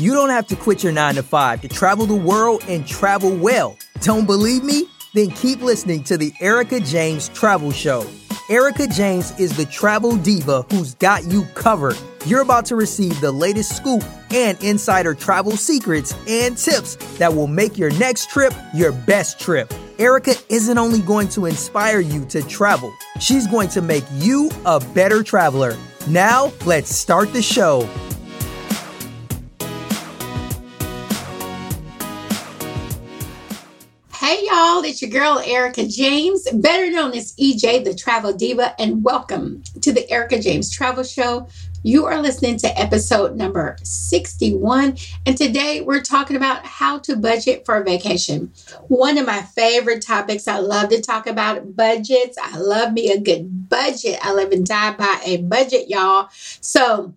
You don't have to quit your 9 to 5 to travel the world and travel well. Don't believe me? Then keep listening to the Erica James Travel Show. Erica James is the travel diva who's got you covered. You're about to receive the latest scoop and insider travel secrets and tips that will make your next trip your best trip. Erica isn't only going to inspire you to travel, she's going to make you a better traveler. Now, let's start the show. Y'all, it's your girl Erica James, better known as EJ the Travel Diva, and welcome to the Erica James Travel Show. You are listening to episode number 61, and today we're talking about how to budget for a vacation. One of my favorite topics. I love to talk about budgets. I love me a good budget. I live and die by a budget, y'all. So,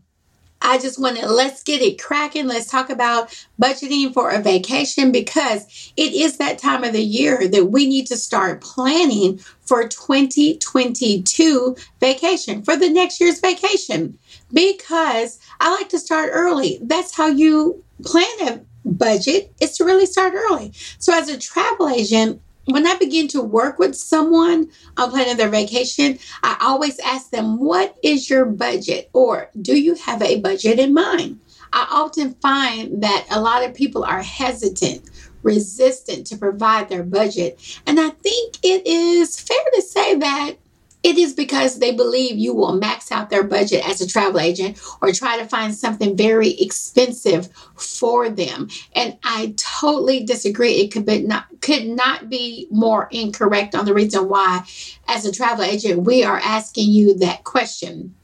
I just want to let's get it cracking. Let's talk about budgeting for a vacation because it is that time of the year that we need to start planning for 2022 vacation, for the next year's vacation. Because I like to start early. That's how you plan a budget, is to really start early. So, as a travel agent, when I begin to work with someone on planning their vacation, I always ask them, What is your budget? Or do you have a budget in mind? I often find that a lot of people are hesitant, resistant to provide their budget. And I think it is fair to say that it is because they believe you will max out their budget as a travel agent or try to find something very expensive for them. And I totally disagree. It could be not could not be more incorrect on the reason why as a travel agent we are asking you that question.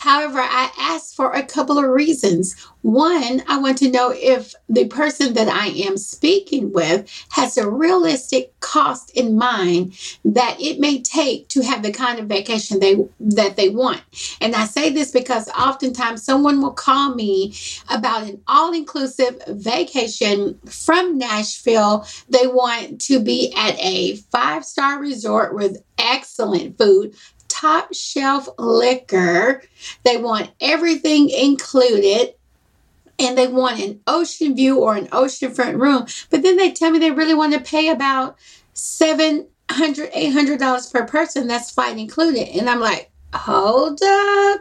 However, I asked for a couple of reasons. One, I want to know if the person that I am speaking with has a realistic cost in mind that it may take to have the kind of vacation they that they want. And I say this because oftentimes someone will call me about an all-inclusive vacation from Nashville. They want to be at a five-star resort with excellent food, top shelf liquor. They want everything included and they want an ocean view or an oceanfront room. But then they tell me they really want to pay about $700, $800 per person. That's flight included. And I'm like, hold up.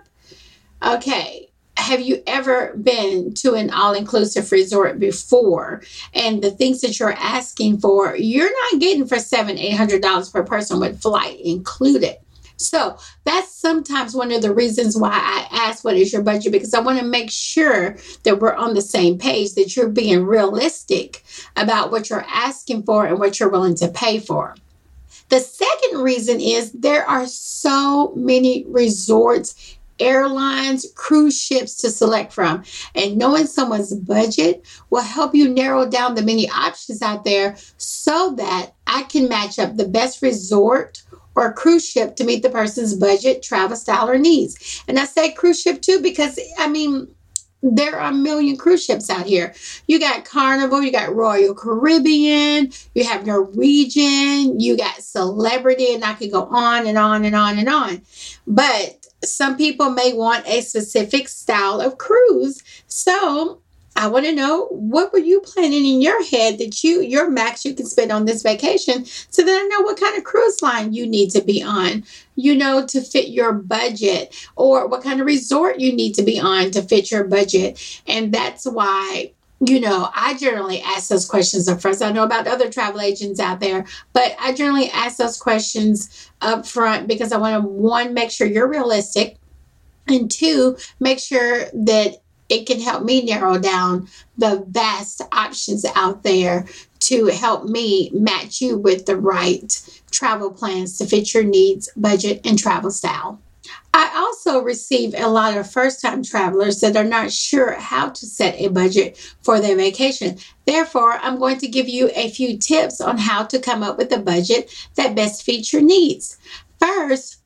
Okay. Have you ever been to an all inclusive resort before? And the things that you're asking for, you're not getting for seven, eight hundred dollars per person with flight included. So that's sometimes one of the reasons why I ask, What is your budget? Because I want to make sure that we're on the same page, that you're being realistic about what you're asking for and what you're willing to pay for. The second reason is there are so many resorts airlines, cruise ships to select from. And knowing someone's budget will help you narrow down the many options out there so that I can match up the best resort or cruise ship to meet the person's budget, travel style, or needs. And I say cruise ship too because, I mean, there are a million cruise ships out here. You got Carnival, you got Royal Caribbean, you have Norwegian, you got Celebrity, and I could go on and on and on and on. But some people may want a specific style of cruise. So I want to know what were you planning in your head that you your max you can spend on this vacation so that I know what kind of cruise line you need to be on, you know, to fit your budget or what kind of resort you need to be on to fit your budget. And that's why you know, I generally ask those questions up front. I know about other travel agents out there, but I generally ask those questions up front because I want to one make sure you're realistic and two make sure that it can help me narrow down the vast options out there to help me match you with the right travel plans to fit your needs, budget, and travel style. I also receive a lot of first time travelers that are not sure how to set a budget for their vacation. Therefore, I'm going to give you a few tips on how to come up with a budget that best fits your needs. First,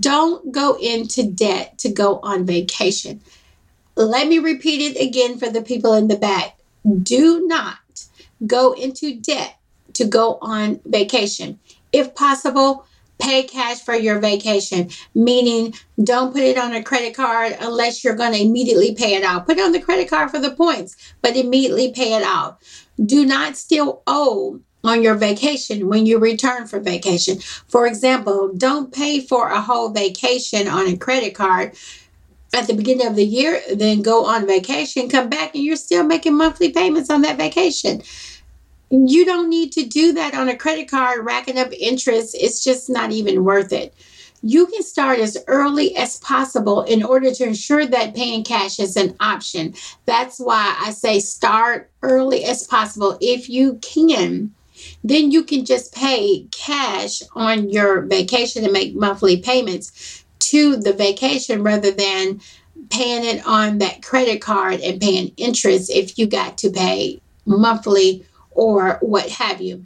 don't go into debt to go on vacation. Let me repeat it again for the people in the back. Do not go into debt to go on vacation. If possible, pay cash for your vacation, meaning don't put it on a credit card unless you're going to immediately pay it out. Put it on the credit card for the points, but immediately pay it out. Do not still owe on your vacation when you return for vacation. For example, don't pay for a whole vacation on a credit card at the beginning of the year, then go on vacation, come back, and you're still making monthly payments on that vacation. You don't need to do that on a credit card, racking up interest. It's just not even worth it. You can start as early as possible in order to ensure that paying cash is an option. That's why I say start early as possible if you can then you can just pay cash on your vacation and make monthly payments to the vacation rather than paying it on that credit card and paying interest if you got to pay monthly or what have you.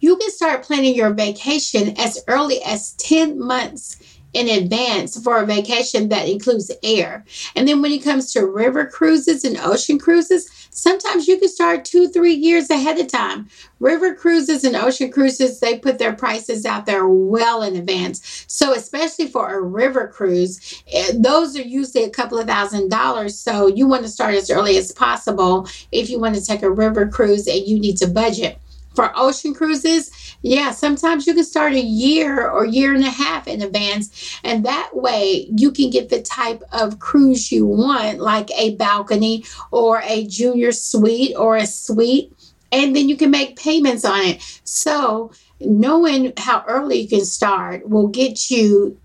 You can start planning your vacation as early as 10 months in advance for a vacation that includes air. And then when it comes to river cruises and ocean cruises, sometimes you can start two, three years ahead of time. River cruises and ocean cruises, they put their prices out there well in advance. So, especially for a river cruise, eh, those are usually a couple of thousand dollars. So, you want to start as early as possible if you want to take a river cruise and you need to budget. For ocean cruises, yeah, sometimes you can start a year or year and a half in advance, and that way you can get the type of cruise you want, like a balcony or a junior suite or a suite, and then you can make payments on it. So, knowing how early you can start will get you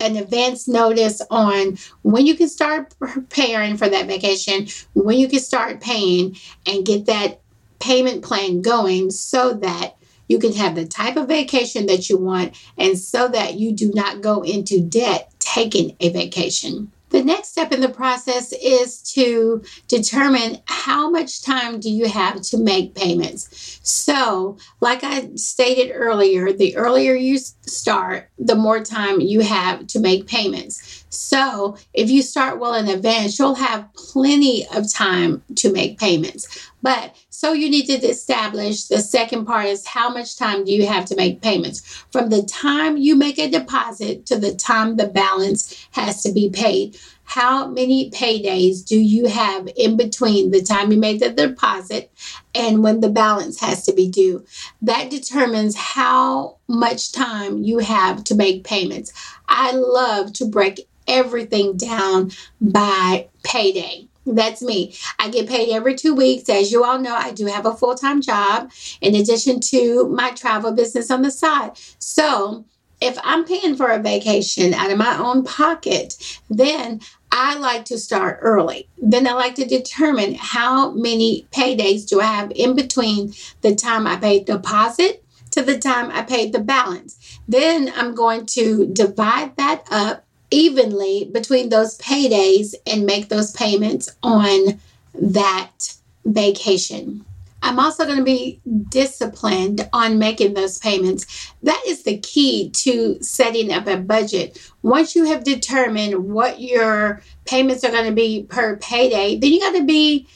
an advance notice on when you can start preparing for that vacation, when you can start paying, and get that payment plan going so that you can have the type of vacation that you want and so that you do not go into debt taking a vacation. The next step in the process is to determine how much time do you have to make payments. So, like I stated earlier, the earlier you start, the more time you have to make payments. So, if you start well in advance, you'll have plenty of time to make payments. But so you need to establish the second part is how much time do you have to make payments? From the time you make a deposit to the time the balance has to be paid. How many paydays do you have in between the time you made the deposit and when the balance has to be due? That determines how much time you have to make payments. I love to break everything down by payday. That's me. I get paid every two weeks. As you all know, I do have a full time job in addition to my travel business on the side. So, if I'm paying for a vacation out of my own pocket, then I like to start early. Then I like to determine how many paydays do I have in between the time I paid deposit to the time I paid the balance. Then I'm going to divide that up evenly between those paydays and make those payments on that vacation. I'm also going to be disciplined on making those payments. That is the key to setting up a budget. Once you have determined what your payments are going to be per payday, then you got to be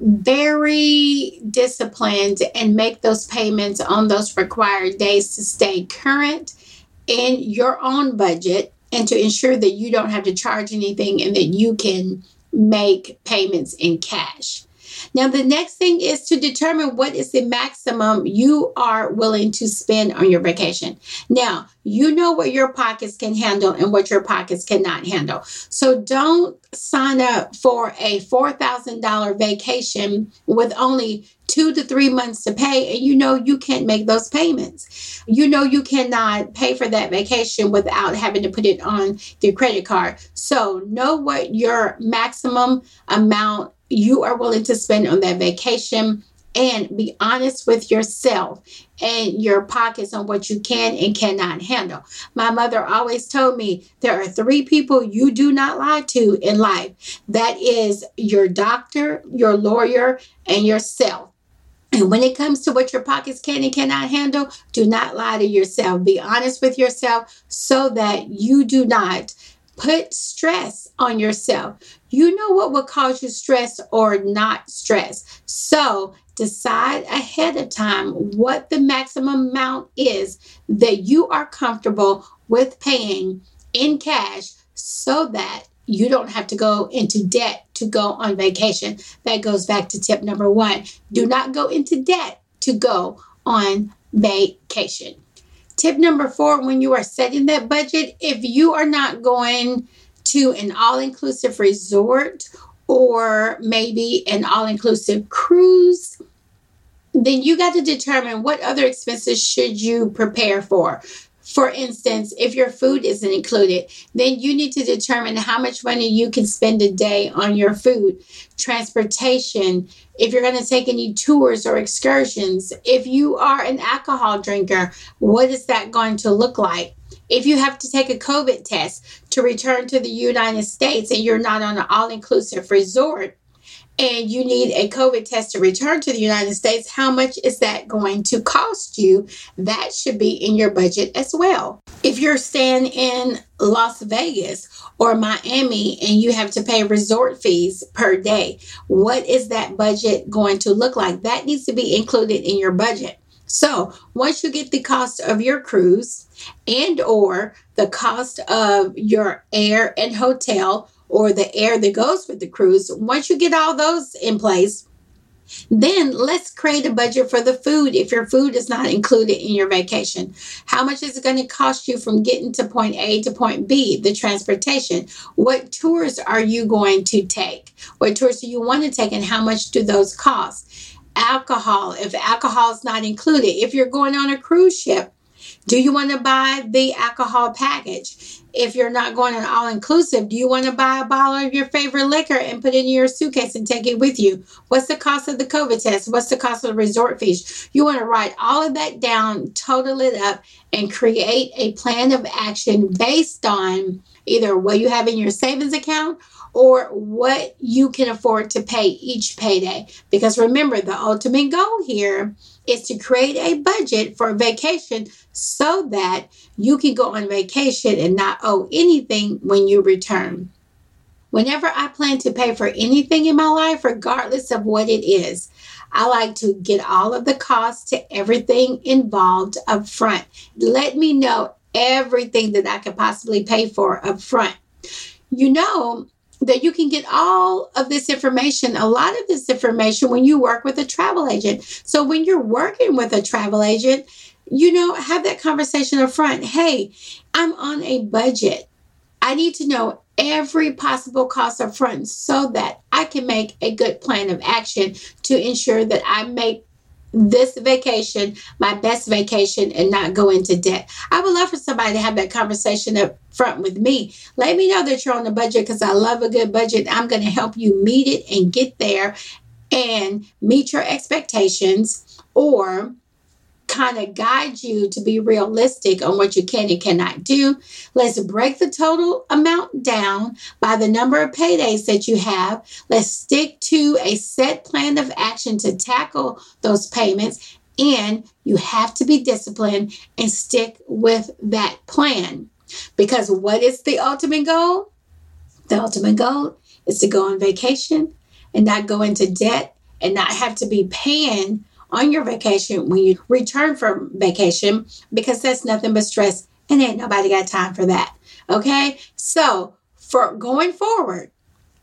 very disciplined and make those payments on those required days to stay current in your own budget and to ensure that you don't have to charge anything and that you can make payments in cash. Now, the next thing is to determine what is the maximum you are willing to spend on your vacation. Now, you know what your pockets can handle and what your pockets cannot handle. So don't sign up for a $4,000 vacation with only two to three months to pay, and you know you can't make those payments. You know you cannot pay for that vacation without having to put it on the credit card. So know what your maximum amount you are willing to spend on that vacation and be honest with yourself and your pockets on what you can and cannot handle. My mother always told me there are three people you do not lie to in life that is your doctor, your lawyer, and yourself. And when it comes to what your pockets can and cannot handle, do not lie to yourself. Be honest with yourself so that you do not put stress on yourself. You know what will cause you stress or not stress. So decide ahead of time what the maximum amount is that you are comfortable with paying in cash so that you don't have to go into debt to go on vacation. That goes back to tip number one. Do not go into debt to go on vacation. Tip number four when you are setting that budget, if you are not going to an all inclusive resort or maybe an all inclusive cruise, then you got to determine what other expenses should you prepare for. For instance, if your food isn't included, then you need to determine how much money you can spend a day on your food, transportation, if you're going to take any tours or excursions, if you are an alcohol drinker, what is that going to look like? If you have to take a COVID test to return to the United States and you're not on an all inclusive resort, and you need a COVID test to return to the United States, how much is that going to cost you? That should be in your budget as well. If you're staying in Las Vegas or Miami and you have to pay resort fees per day, what is that budget going to look like? That needs to be included in your budget. So, once you get the cost of your cruise and or the cost of your air and hotel or the air that goes with the cruise, once you get all those in place, then let's create a budget for the food if your food is not included in your vacation. How much is it going to cost you from getting to point A to point B, the transportation? What tours are you going to take? What tours do you want to take and how much do those cost? Alcohol, if alcohol is not included. If you're going on a cruise ship, do you want to buy the alcohol package? if you're not going an all inclusive, do you want to buy a bottle of your favorite liquor and put it in your suitcase and take it with you? What's the cost of the COVID test? What's the cost of the resort fees? You want to write all of that down, total it up, and create a plan of action based on either what you have in your savings account or what you can afford to pay each payday. Because remember, the ultimate goal here is to create a budget for vacation so that you can go on vacation and not owe anything when you return. Whenever I plan to pay for anything in my life, regardless of what it is, I like to get all of the costs to everything involved up front. Let me know everything that I could possibly pay for up front. You know, that you can get all of this information, a lot of this information when you work with a travel agent. So when you're working with a travel agent, you know, have that conversation up front. Hey, I'm on a budget. I need to know every possible cost up front so that I can make a good plan of action to ensure that I make this vacation my best vacation and not go into debt. I would love for somebody to have that conversation up front with me. Let me know that you're on the budget because I love a good budget. I'm going to help you meet it and get there and meet your expectations or kind of guide you to be realistic on what you can and cannot do. Let's break the total amount down by the number of paydays that you have. Let's stick to a set plan of action to tackle those payments. And you have to be disciplined and stick with that plan. Because what is the ultimate goal? The ultimate goal is to go on vacation and not go into debt and not have to be paying on your vacation when you return from vacation because that's nothing but stress and ain't nobody got time for that. Okay? So, for going forward,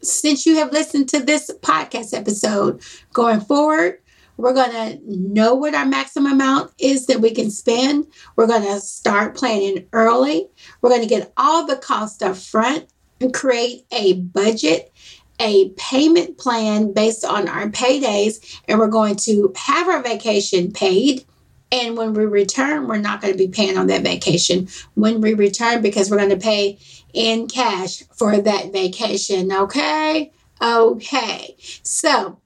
since you have listened to this podcast episode, going forward, we're going to know what our maximum amount is that we can spend. We're going to start planning early. We're going to get all the costs up front and create a budget a payment plan based on our paydays, and we're going to have our vacation paid. And when we return, we're not going to be paying on that vacation when we return because we're going to pay in cash for that vacation. Okay? Okay. So,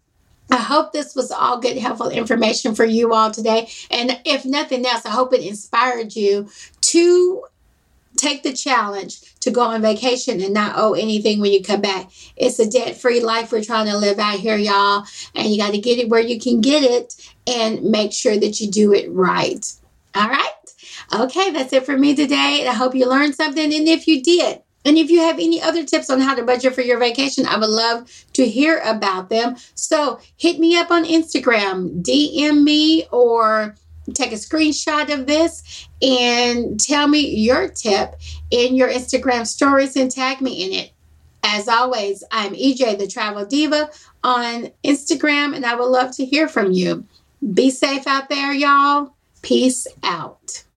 I hope this was all good, helpful information for you all today. And if nothing else, I hope it inspired you to take the challenge to go on vacation and not owe anything when you come back. It's a debt free life we're trying to live out here, y'all. And you got to get it where you can get it and make sure that you do it right. All right. Okay, that's it for me today. I hope you learned something. And if you did, And if you have any other tips on how to budget for your vacation, I would love to hear about them. So hit me up on Instagram, DM me, or take a screenshot of this and tell me your tip in your Instagram stories and tag me in it. As always, I'm EJ the Travel Diva on Instagram, and I would love to hear from you. Be safe out there, y'all. Peace out.